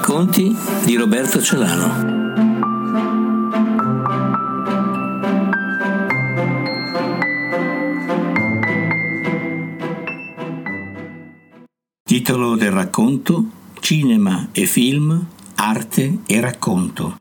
Racconti di Roberto Celano. Titolo del racconto Cinema e film, arte e racconto.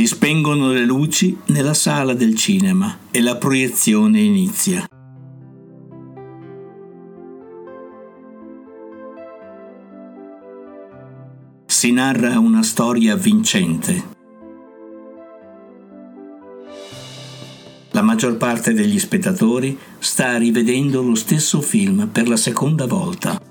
Si spengono le luci nella sala del cinema e la proiezione inizia. Si narra una storia vincente. La maggior parte degli spettatori sta rivedendo lo stesso film per la seconda volta.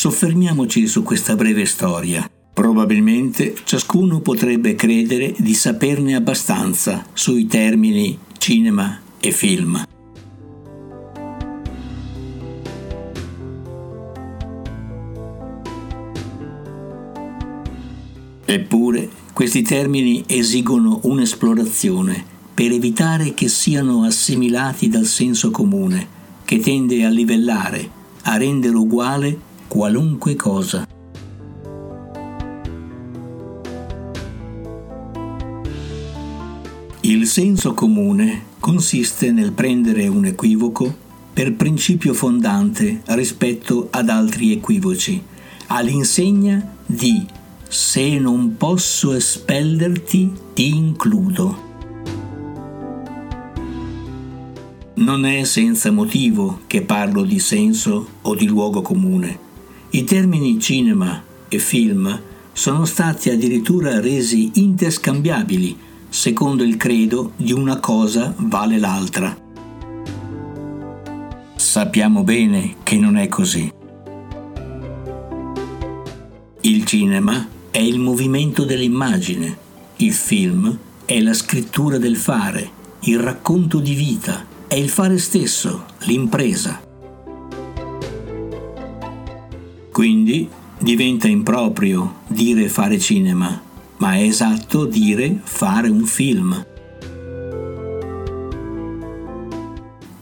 Soffermiamoci su questa breve storia. Probabilmente ciascuno potrebbe credere di saperne abbastanza sui termini cinema e film. Eppure questi termini esigono un'esplorazione per evitare che siano assimilati dal senso comune, che tende a livellare, a rendere uguale qualunque cosa. Il senso comune consiste nel prendere un equivoco per principio fondante rispetto ad altri equivoci, all'insegna di se non posso espellerti ti includo. Non è senza motivo che parlo di senso o di luogo comune i termini cinema e film sono stati addirittura resi interscambiabili secondo il credo di una cosa vale l'altra. Sappiamo bene che non è così. Il cinema è il movimento dell'immagine, il film è la scrittura del fare, il racconto di vita, è il fare stesso, l'impresa. Quindi diventa improprio dire fare cinema, ma è esatto dire fare un film.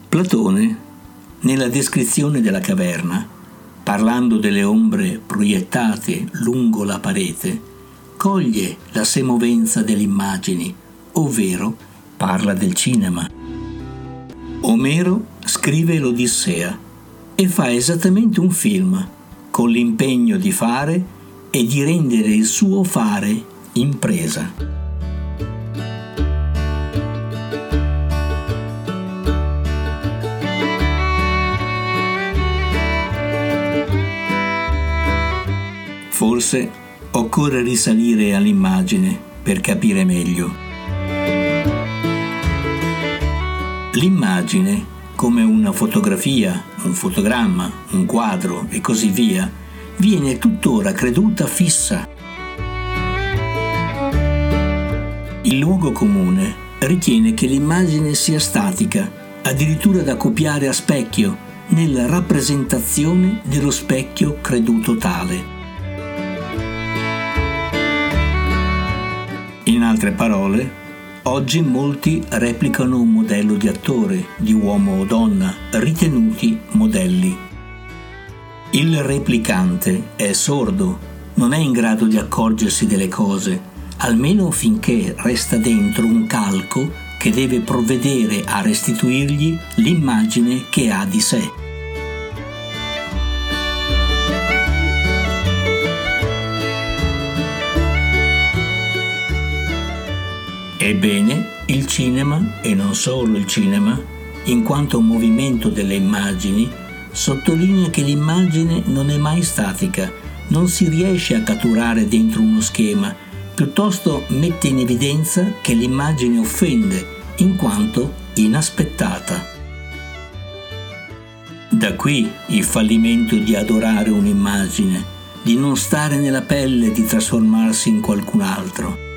Platone, nella descrizione della caverna, parlando delle ombre proiettate lungo la parete, coglie la semovenza delle immagini, ovvero parla del cinema. Omero scrive l'Odissea e fa esattamente un film con l'impegno di fare e di rendere il suo fare impresa. Forse occorre risalire all'immagine per capire meglio. L'immagine come una fotografia, un fotogramma, un quadro e così via, viene tuttora creduta fissa. Il luogo comune ritiene che l'immagine sia statica, addirittura da copiare a specchio, nella rappresentazione dello specchio creduto tale. In altre parole, Oggi molti replicano un modello di attore, di uomo o donna, ritenuti modelli. Il replicante è sordo, non è in grado di accorgersi delle cose, almeno finché resta dentro un calco che deve provvedere a restituirgli l'immagine che ha di sé. Ebbene, il cinema, e non solo il cinema, in quanto movimento delle immagini, sottolinea che l'immagine non è mai statica, non si riesce a catturare dentro uno schema, piuttosto mette in evidenza che l'immagine offende, in quanto inaspettata. Da qui il fallimento di adorare un'immagine, di non stare nella pelle, di trasformarsi in qualcun altro.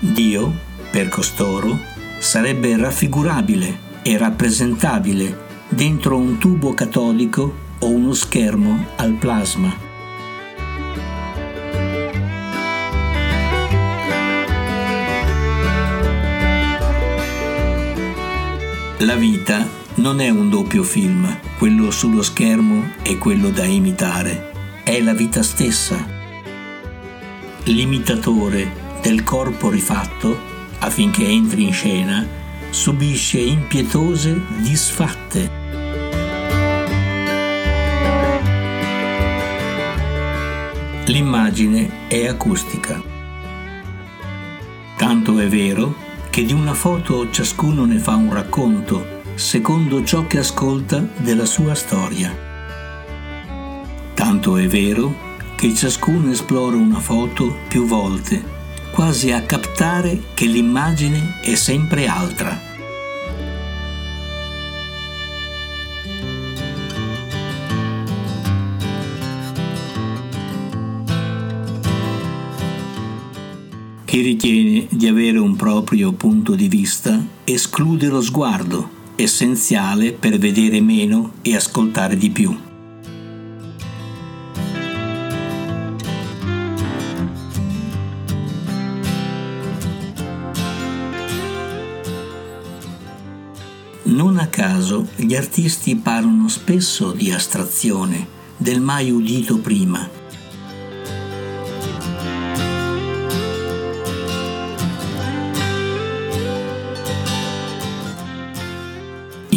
Dio, per costoro, sarebbe raffigurabile e rappresentabile dentro un tubo catodico o uno schermo al plasma. La vita non è un doppio film, quello sullo schermo e quello da imitare, è la vita stessa. L'imitatore del corpo rifatto, affinché entri in scena, subisce impietose disfatte. L'immagine è acustica. Tanto è vero che di una foto ciascuno ne fa un racconto, secondo ciò che ascolta della sua storia. Tanto è vero che ciascuno esplora una foto più volte, quasi a captare che l'immagine è sempre altra. Chi ritiene di avere un proprio punto di vista esclude lo sguardo, essenziale per vedere meno e ascoltare di più. Non a caso gli artisti parlano spesso di astrazione, del mai udito prima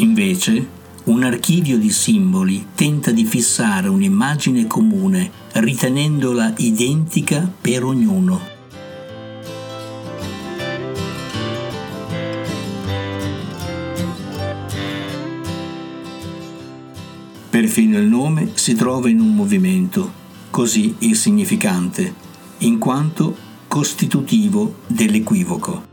Invece, un archivio di simboli tenta di fissare un'immagine comune, ritenendola identica per ognuno. Perfino il nome si trova in un movimento, così il significante, in quanto costitutivo dell'equivoco.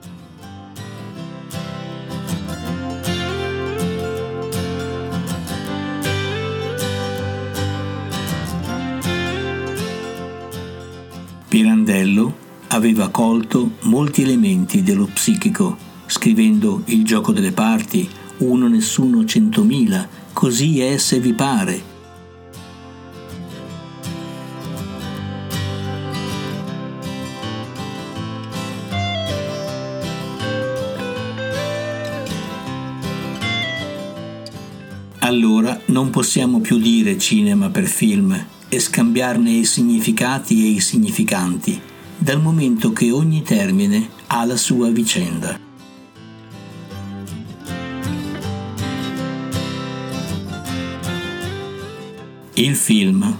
Pirandello aveva colto molti elementi dello psichico, scrivendo Il gioco delle parti, Uno nessuno centomila, così è se vi pare. Allora non possiamo più dire cinema per film, e scambiarne i significati e i significanti, dal momento che ogni termine ha la sua vicenda. Il film,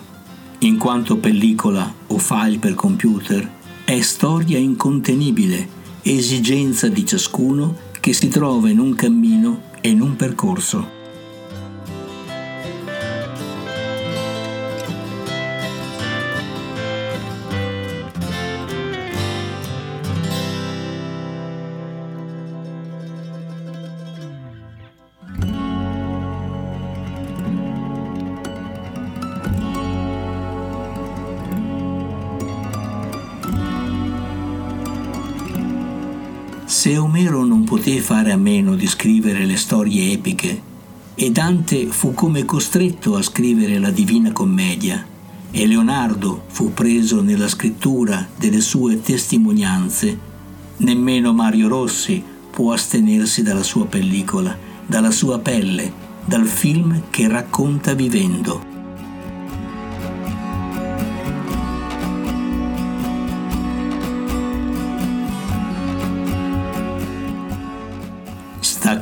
in quanto pellicola o file per computer, è storia incontenibile, esigenza di ciascuno che si trova in un cammino e in un percorso. Poté fare a meno di scrivere le storie epiche, e Dante fu come costretto a scrivere la Divina Commedia, e Leonardo fu preso nella scrittura delle sue testimonianze, nemmeno Mario Rossi può astenersi dalla sua pellicola, dalla sua pelle, dal film che racconta vivendo.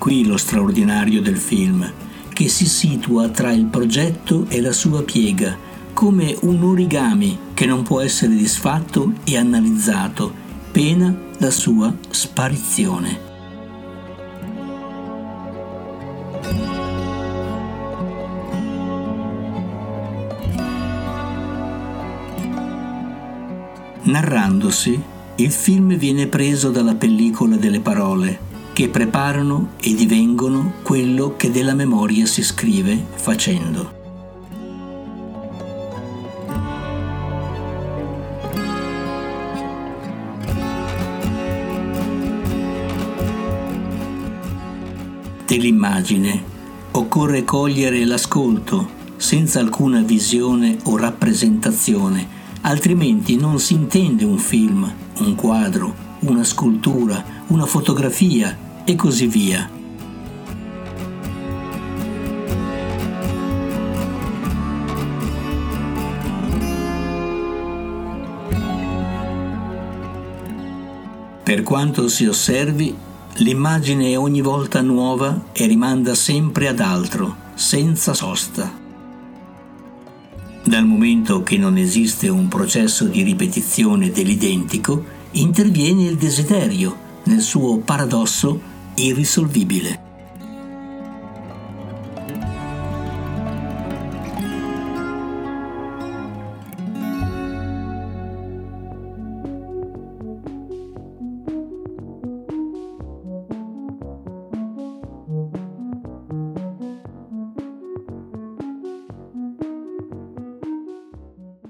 Qui lo straordinario del film, che si situa tra il progetto e la sua piega, come un origami che non può essere disfatto e analizzato, pena la sua sparizione. Narrandosi, il film viene preso dalla pellicola delle parole che preparano e divengono quello che della memoria si scrive facendo. Dell'immagine occorre cogliere l'ascolto senza alcuna visione o rappresentazione, altrimenti non si intende un film, un quadro, una scultura, una fotografia e così via. Per quanto si osservi, l'immagine è ogni volta nuova e rimanda sempre ad altro, senza sosta. Dal momento che non esiste un processo di ripetizione dell'identico, interviene il desiderio, nel suo paradosso irrisolvibile.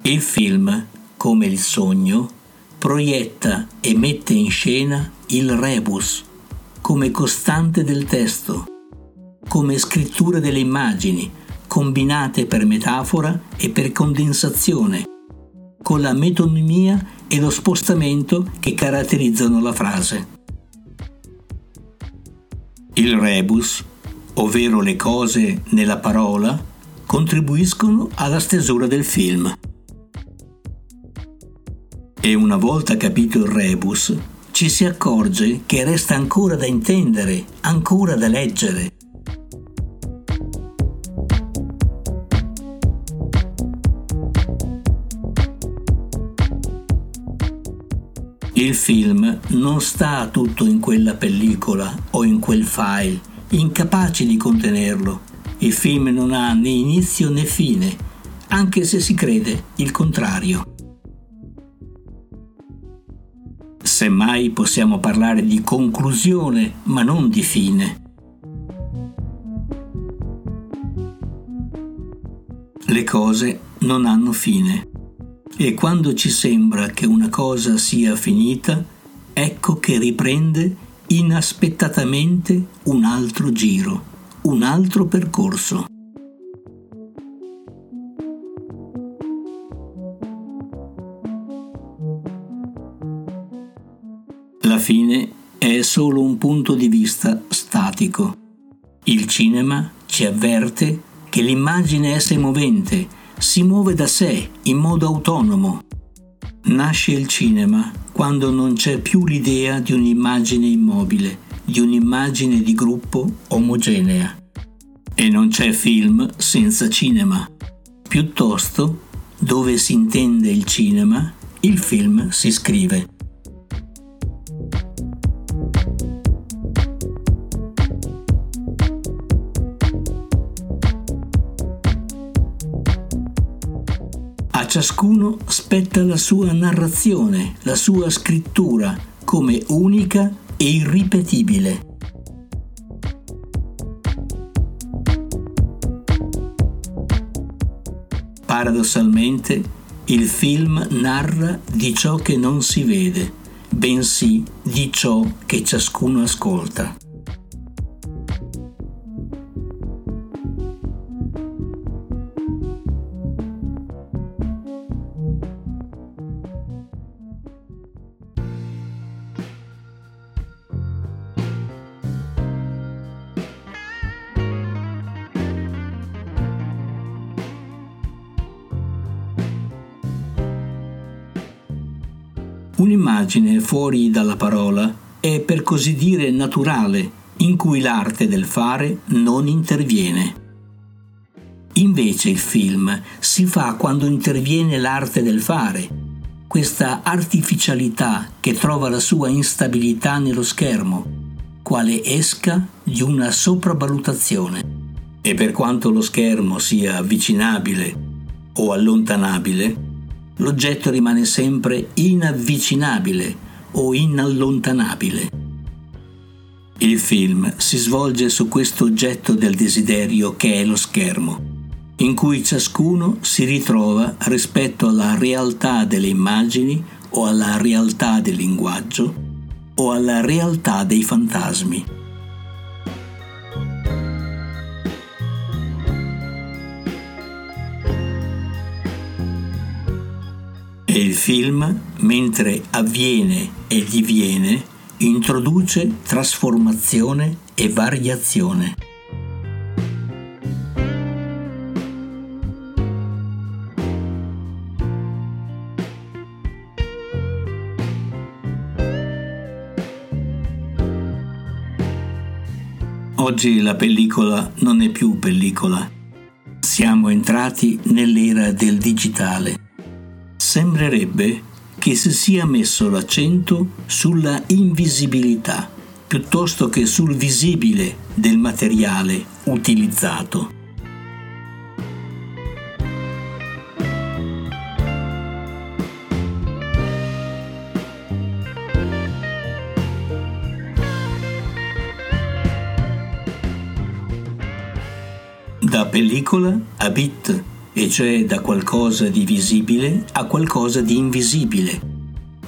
Il film, come il sogno, proietta e mette in scena il rebus come costante del testo, come scrittura delle immagini, combinate per metafora e per condensazione, con la metonimia e lo spostamento che caratterizzano la frase. Il rebus, ovvero le cose nella parola, contribuiscono alla stesura del film. E una volta capito il rebus, ci si accorge che resta ancora da intendere, ancora da leggere. Il film non sta tutto in quella pellicola o in quel file, incapaci di contenerlo. Il film non ha né inizio né fine, anche se si crede il contrario. Semmai possiamo parlare di conclusione, ma non di fine. Le cose non hanno fine e quando ci sembra che una cosa sia finita, ecco che riprende inaspettatamente un altro giro, un altro percorso. Statico. Il cinema ci avverte che l'immagine è semovente, si muove da sé in modo autonomo. Nasce il cinema quando non c'è più l'idea di un'immagine immobile, di un'immagine di gruppo omogenea. E non c'è film senza cinema. Piuttosto, dove si intende il cinema, il film si scrive. Ciascuno spetta la sua narrazione, la sua scrittura come unica e irripetibile. Paradossalmente, il film narra di ciò che non si vede, bensì di ciò che ciascuno ascolta. Un'immagine fuori dalla parola è per così dire naturale, in cui l'arte del fare non interviene. Invece il film si fa quando interviene l'arte del fare, questa artificialità che trova la sua instabilità nello schermo, quale esca di una sopravvalutazione. E per quanto lo schermo sia avvicinabile o allontanabile, l'oggetto rimane sempre inavvicinabile o inallontanabile. Il film si svolge su questo oggetto del desiderio che è lo schermo, in cui ciascuno si ritrova rispetto alla realtà delle immagini o alla realtà del linguaggio o alla realtà dei fantasmi. che il film, mentre avviene e diviene, introduce trasformazione e variazione. Oggi la pellicola non è più pellicola. Siamo entrati nell'era del digitale. Sembrerebbe che si sia messo l'accento sulla invisibilità piuttosto che sul visibile del materiale utilizzato. Da pellicola a bit, e cioè da qualcosa di visibile a qualcosa di invisibile,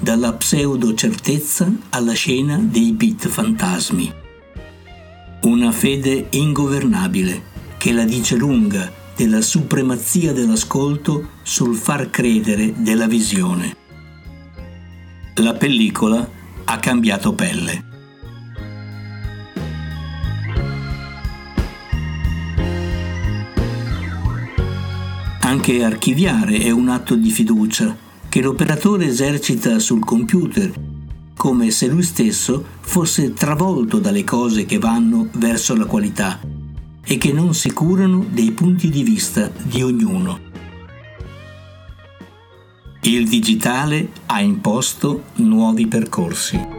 dalla pseudo certezza alla scena dei bit fantasmi. Una fede ingovernabile che la dice lunga della supremazia dell'ascolto sul far credere della visione. La pellicola ha cambiato pelle. Anche archiviare è un atto di fiducia che l'operatore esercita sul computer, come se lui stesso fosse travolto dalle cose che vanno verso la qualità e che non si curano dei punti di vista di ognuno. Il digitale ha imposto nuovi percorsi.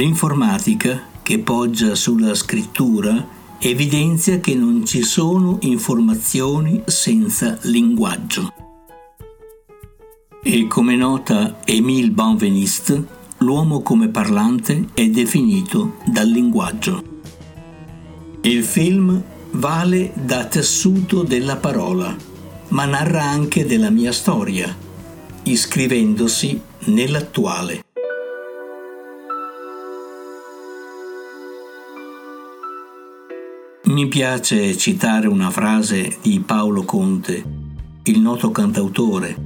L'informatica, che poggia sulla scrittura, evidenzia che non ci sono informazioni senza linguaggio. E come nota Émile Benveniste, l'uomo come parlante è definito dal linguaggio. Il film vale da tessuto della parola, ma narra anche della mia storia, iscrivendosi nell'attuale. Mi piace citare una frase di Paolo Conte, il noto cantautore,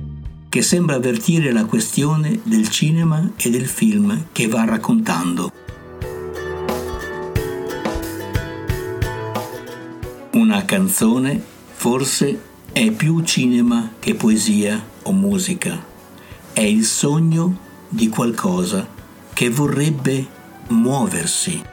che sembra avvertire la questione del cinema e del film che va raccontando. Una canzone forse è più cinema che poesia o musica. È il sogno di qualcosa che vorrebbe muoversi.